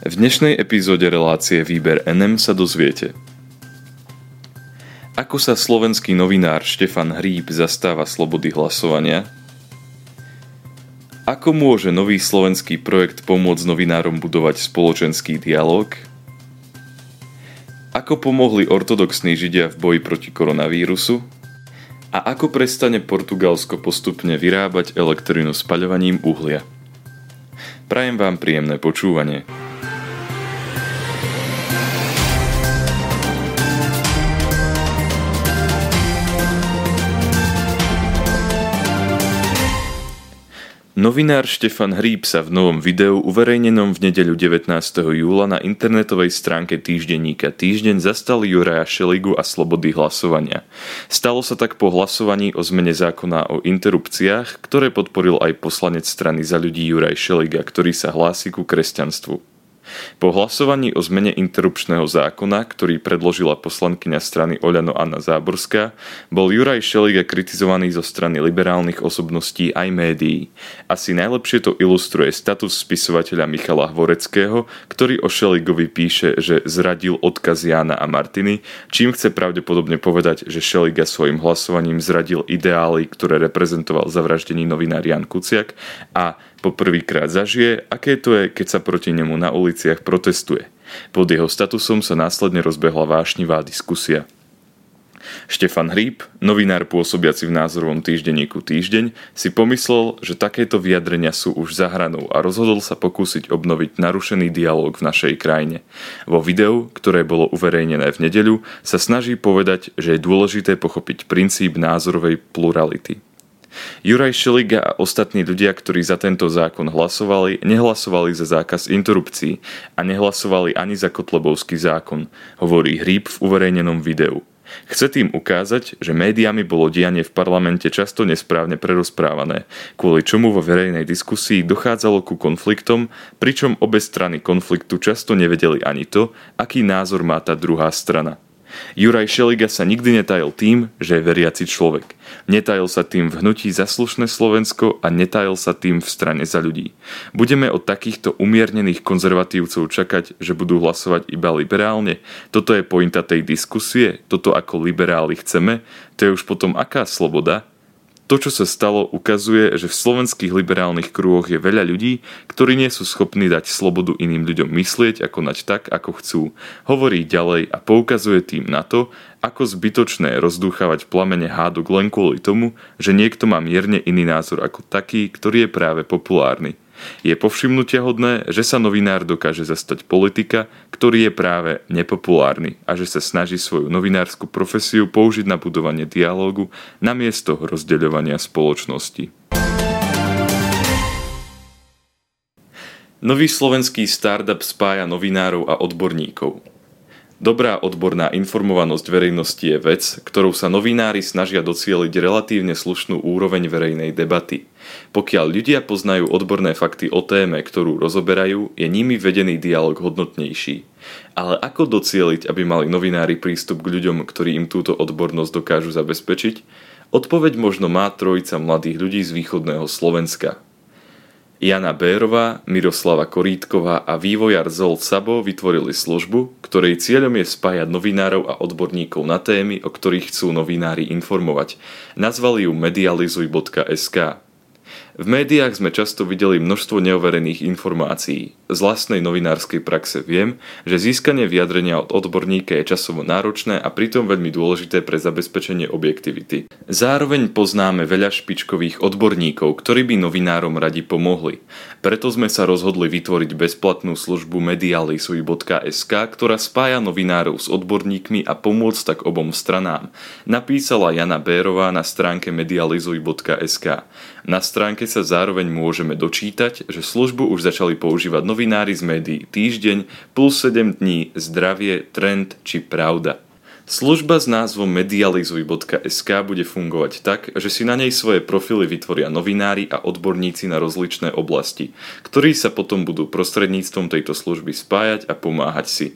V dnešnej epizóde relácie Výber NM sa dozviete Ako sa slovenský novinár Štefan Hríb zastáva slobody hlasovania Ako môže nový slovenský projekt pomôcť novinárom budovať spoločenský dialog? Ako pomohli ortodoxní židia v boji proti koronavírusu? A ako prestane Portugalsko postupne vyrábať elektrínu spaľovaním uhlia? Prajem vám príjemné počúvanie. Novinár Štefan Hríb sa v novom videu uverejnenom v nedeľu 19. júla na internetovej stránke týždenníka Týždeň zastal Juraja Šeligu a slobody hlasovania. Stalo sa tak po hlasovaní o zmene zákona o interrupciách, ktoré podporil aj poslanec strany za ľudí Juraj Šeliga, ktorý sa hlási ku kresťanstvu. Po hlasovaní o zmene interrupčného zákona, ktorý predložila poslankyňa strany Oľano Anna Záborská, bol Juraj Šeliga kritizovaný zo strany liberálnych osobností aj médií. Asi najlepšie to ilustruje status spisovateľa Michala Hvoreckého, ktorý o Šeligovi píše, že zradil odkaz Jána a Martiny, čím chce pravdepodobne povedať, že Šeliga svojim hlasovaním zradil ideály, ktoré reprezentoval zavraždený novinár Jan Kuciak a poprvýkrát zažije, aké to je, keď sa proti nemu na uliciach protestuje. Pod jeho statusom sa následne rozbehla vášnivá diskusia. Štefan Hríb, novinár pôsobiaci v názorovom týždenníku Týždeň, si pomyslel, že takéto vyjadrenia sú už za hranou a rozhodol sa pokúsiť obnoviť narušený dialog v našej krajine. Vo videu, ktoré bolo uverejnené v nedeľu, sa snaží povedať, že je dôležité pochopiť princíp názorovej plurality. Juraj Šeliga a ostatní ľudia, ktorí za tento zákon hlasovali, nehlasovali za zákaz interrupcií a nehlasovali ani za Kotlebovský zákon, hovorí Hríb v uverejnenom videu. Chce tým ukázať, že médiami bolo dianie v parlamente často nesprávne prerozprávané, kvôli čomu vo verejnej diskusii dochádzalo ku konfliktom, pričom obe strany konfliktu často nevedeli ani to, aký názor má tá druhá strana. Juraj Šeliga sa nikdy netajil tým, že je veriaci človek. Netajil sa tým v hnutí za slušné Slovensko a netajil sa tým v strane za ľudí. Budeme od takýchto umiernených konzervatívcov čakať, že budú hlasovať iba liberálne? Toto je pointa tej diskusie? Toto ako liberáli chceme? To je už potom aká sloboda? To, čo sa stalo, ukazuje, že v slovenských liberálnych krúhoch je veľa ľudí, ktorí nie sú schopní dať slobodu iným ľuďom myslieť a konať tak, ako chcú. Hovorí ďalej a poukazuje tým na to, ako zbytočné rozdúchavať plamene hádok len kvôli tomu, že niekto má mierne iný názor ako taký, ktorý je práve populárny. Je povšimnutia hodné, že sa novinár dokáže zastať politika, ktorý je práve nepopulárny a že sa snaží svoju novinárskú profesiu použiť na budovanie dialógu namiesto rozdeľovania spoločnosti. Nový slovenský startup spája novinárov a odborníkov. Dobrá odborná informovanosť verejnosti je vec, ktorou sa novinári snažia docieliť relatívne slušnú úroveň verejnej debaty. Pokiaľ ľudia poznajú odborné fakty o téme, ktorú rozoberajú, je nimi vedený dialog hodnotnejší. Ale ako docieliť, aby mali novinári prístup k ľuďom, ktorí im túto odbornosť dokážu zabezpečiť? Odpoveď možno má trojica mladých ľudí z východného Slovenska, Jana Bérová, Miroslava Korítková a vývojar Zolt Sabo vytvorili službu, ktorej cieľom je spájať novinárov a odborníkov na témy, o ktorých chcú novinári informovať. Nazvali ju medializuj.sk. V médiách sme často videli množstvo neoverených informácií. Z vlastnej novinárskej praxe viem, že získanie vyjadrenia od odborníka je časovo náročné a pritom veľmi dôležité pre zabezpečenie objektivity. Zároveň poznáme veľa špičkových odborníkov, ktorí by novinárom radi pomohli. Preto sme sa rozhodli vytvoriť bezplatnú službu medialisuj.sk, ktorá spája novinárov s odborníkmi a pomôcť tak obom stranám. Napísala Jana Bérová na stránke medializuj.sk. Na stránke sa zároveň môžeme dočítať, že službu už začali používať novinári z médií Týždeň, Plus 7 dní, Zdravie, Trend či Pravda. Služba s názvom medializuj.sk bude fungovať tak, že si na nej svoje profily vytvoria novinári a odborníci na rozličné oblasti, ktorí sa potom budú prostredníctvom tejto služby spájať a pomáhať si.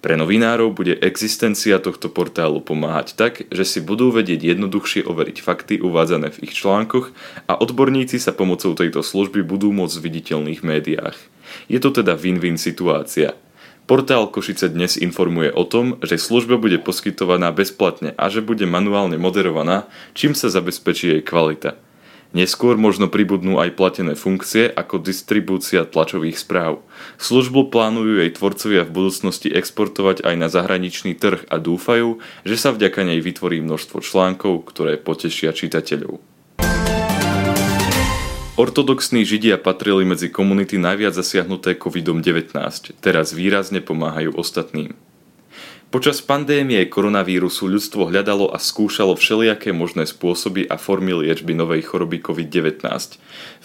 Pre novinárov bude existencia tohto portálu pomáhať tak, že si budú vedieť jednoduchšie overiť fakty uvádzané v ich článkoch a odborníci sa pomocou tejto služby budú môcť v viditeľných médiách. Je to teda win-win situácia – Portál Košice dnes informuje o tom, že služba bude poskytovaná bezplatne a že bude manuálne moderovaná, čím sa zabezpečí jej kvalita. Neskôr možno pribudnú aj platené funkcie ako distribúcia tlačových správ. Službu plánujú jej tvorcovia v budúcnosti exportovať aj na zahraničný trh a dúfajú, že sa vďaka nej vytvorí množstvo článkov, ktoré potešia čitateľov. Ortodoxní židia patrili medzi komunity najviac zasiahnuté COVID-19, teraz výrazne pomáhajú ostatným. Počas pandémie koronavírusu ľudstvo hľadalo a skúšalo všelijaké možné spôsoby a formy liečby novej choroby COVID-19.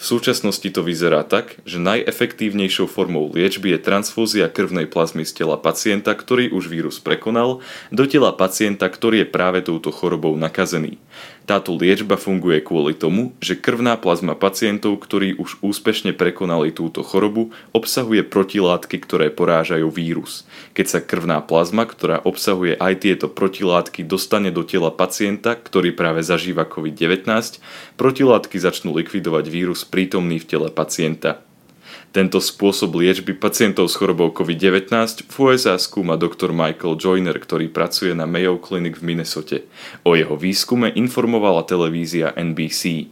V súčasnosti to vyzerá tak, že najefektívnejšou formou liečby je transfúzia krvnej plazmy z tela pacienta, ktorý už vírus prekonal, do tela pacienta, ktorý je práve touto chorobou nakazený. Táto liečba funguje kvôli tomu, že krvná plazma pacientov, ktorí už úspešne prekonali túto chorobu, obsahuje protilátky, ktoré porážajú vírus. Keď sa krvná plazma, ktorá obsahuje aj tieto protilátky, dostane do tela pacienta, ktorý práve zažíva COVID-19, protilátky začnú likvidovať vírus prítomný v tele pacienta. Tento spôsob liečby pacientov s chorobou COVID-19 v USA skúma doktor Michael Joyner, ktorý pracuje na Mayo Clinic v Minnesote. O jeho výskume informovala televízia NBC.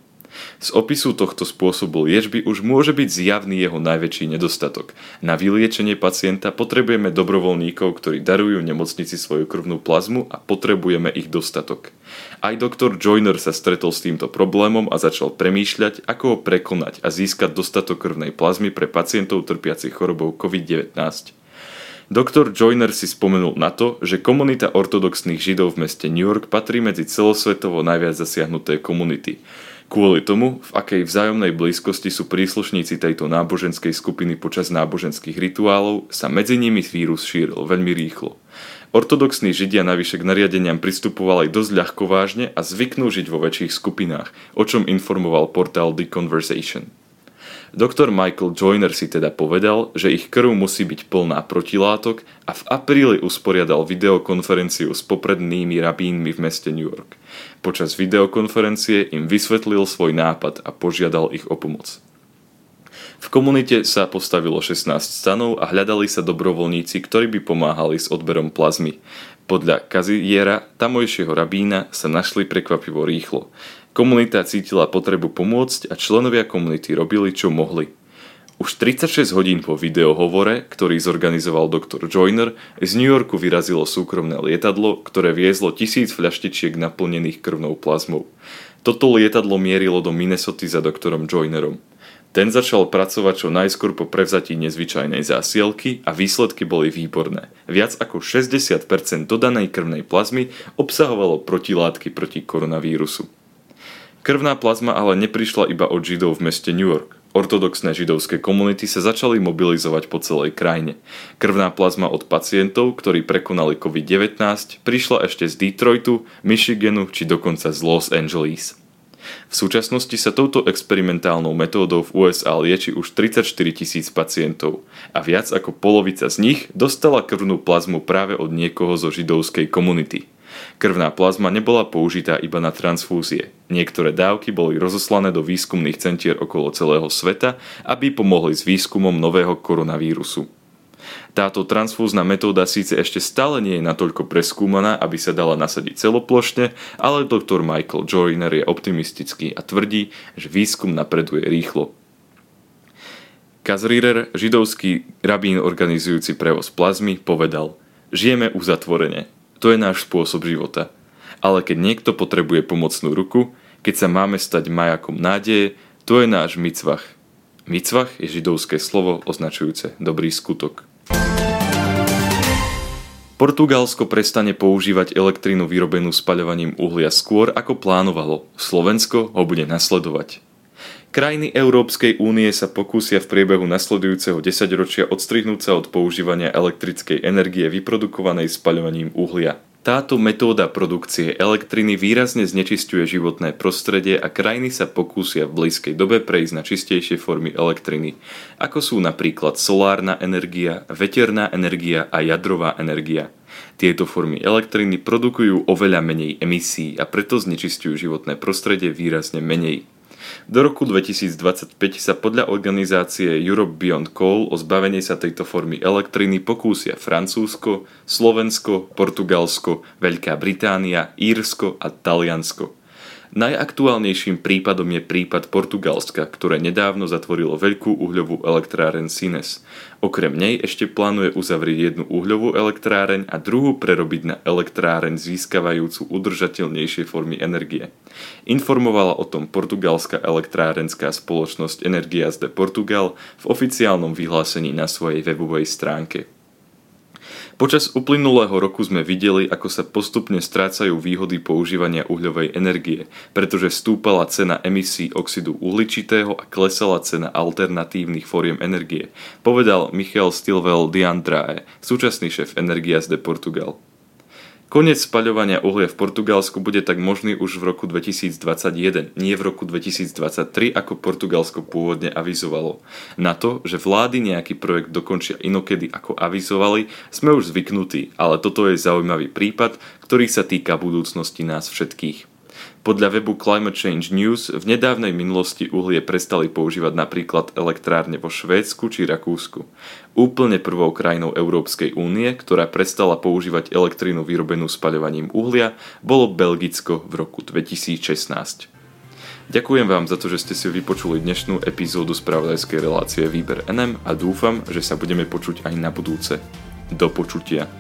Z opisu tohto spôsobu liečby už môže byť zjavný jeho najväčší nedostatok. Na vyliečenie pacienta potrebujeme dobrovoľníkov, ktorí darujú nemocnici svoju krvnú plazmu a potrebujeme ich dostatok. Aj doktor Joyner sa stretol s týmto problémom a začal premýšľať, ako ho prekonať a získať dostatok krvnej plazmy pre pacientov trpiacich chorobou COVID-19. Doktor Joyner si spomenul na to, že komunita ortodoxných židov v meste New York patrí medzi celosvetovo najviac zasiahnuté komunity. Kvôli tomu, v akej vzájomnej blízkosti sú príslušníci tejto náboženskej skupiny počas náboženských rituálov, sa medzi nimi vírus šíril veľmi rýchlo. Ortodoxní židia navyše k nariadeniam pristupovali dosť ľahko vážne a zvyknú žiť vo väčších skupinách, o čom informoval portál The Conversation. Doktor Michael Joyner si teda povedal, že ich krv musí byť plná protilátok a v apríli usporiadal videokonferenciu s poprednými rabínmi v meste New York. Počas videokonferencie im vysvetlil svoj nápad a požiadal ich o pomoc. V komunite sa postavilo 16 stanov a hľadali sa dobrovoľníci, ktorí by pomáhali s odberom plazmy. Podľa kaziera, tamojšieho rabína, sa našli prekvapivo rýchlo. Komunita cítila potrebu pomôcť a členovia komunity robili, čo mohli. Už 36 hodín po videohovore, ktorý zorganizoval doktor Joyner, z New Yorku vyrazilo súkromné lietadlo, ktoré viezlo tisíc fľaštičiek naplnených krvnou plazmou. Toto lietadlo mierilo do Minnesota za doktorom Joynerom. Ten začal pracovať čo najskôr po prevzatí nezvyčajnej zásielky a výsledky boli výborné. Viac ako 60% dodanej krvnej plazmy obsahovalo protilátky proti koronavírusu. Krvná plazma ale neprišla iba od Židov v meste New York. Ortodoxné židovské komunity sa začali mobilizovať po celej krajine. Krvná plazma od pacientov, ktorí prekonali COVID-19, prišla ešte z Detroitu, Michiganu či dokonca z Los Angeles. V súčasnosti sa touto experimentálnou metódou v USA lieči už 34 tisíc pacientov a viac ako polovica z nich dostala krvnú plazmu práve od niekoho zo židovskej komunity. Krvná plazma nebola použitá iba na transfúzie. Niektoré dávky boli rozoslané do výskumných centier okolo celého sveta, aby pomohli s výskumom nového koronavírusu. Táto transfúzna metóda síce ešte stále nie je natoľko preskúmaná, aby sa dala nasadiť celoplošne, ale doktor Michael Joyner je optimistický a tvrdí, že výskum napreduje rýchlo. Kazrirer, židovský rabín organizujúci prevoz plazmy, povedal Žijeme uzatvorene. To je náš spôsob života. Ale keď niekto potrebuje pomocnú ruku, keď sa máme stať majakom nádeje, to je náš micvach. Micvach je židovské slovo označujúce dobrý skutok. Portugalsko prestane používať elektrínu vyrobenú spaľovaním uhlia skôr ako plánovalo. Slovensko ho bude nasledovať. Krajiny Európskej únie sa pokúsia v priebehu nasledujúceho desaťročia odstrihnúť sa od používania elektrickej energie vyprodukovanej spaľovaním uhlia. Táto metóda produkcie elektriny výrazne znečisťuje životné prostredie a krajiny sa pokúsia v blízkej dobe prejsť na čistejšie formy elektriny, ako sú napríklad solárna energia, veterná energia a jadrová energia. Tieto formy elektriny produkujú oveľa menej emisí a preto znečisťujú životné prostredie výrazne menej. Do roku 2025 sa podľa organizácie Europe Beyond Coal o zbavenie sa tejto formy elektriny pokúsia Francúzsko, Slovensko, Portugalsko, Veľká Británia, Írsko a Taliansko. Najaktuálnejším prípadom je prípad Portugalska, ktoré nedávno zatvorilo veľkú uhľovú elektráreň Sines. Okrem nej ešte plánuje uzavrieť jednu uhľovú elektráreň a druhú prerobiť na elektráreň získavajúcu udržateľnejšie formy energie. Informovala o tom portugalská elektrárenská spoločnosť Energias de Portugal v oficiálnom vyhlásení na svojej webovej stránke. Počas uplynulého roku sme videli, ako sa postupne strácajú výhody používania uhľovej energie, pretože stúpala cena emisí oxidu uhličitého a klesala cena alternatívnych fóriem energie, povedal Michal Stilwell Diandrae, súčasný šéf Energias de Portugal. Koniec spaľovania uhlia v Portugalsku bude tak možný už v roku 2021, nie v roku 2023, ako Portugalsko pôvodne avizovalo. Na to, že vlády nejaký projekt dokončia inokedy ako avizovali, sme už zvyknutí, ale toto je zaujímavý prípad, ktorý sa týka budúcnosti nás všetkých. Podľa webu Climate Change News v nedávnej minulosti uhlie prestali používať napríklad elektrárne vo Švédsku či Rakúsku. Úplne prvou krajinou Európskej únie, ktorá prestala používať elektrínu vyrobenú spaľovaním uhlia, bolo Belgicko v roku 2016. Ďakujem vám za to, že ste si vypočuli dnešnú epizódu spravodajskej relácie Výber NM a dúfam, že sa budeme počuť aj na budúce. Do počutia.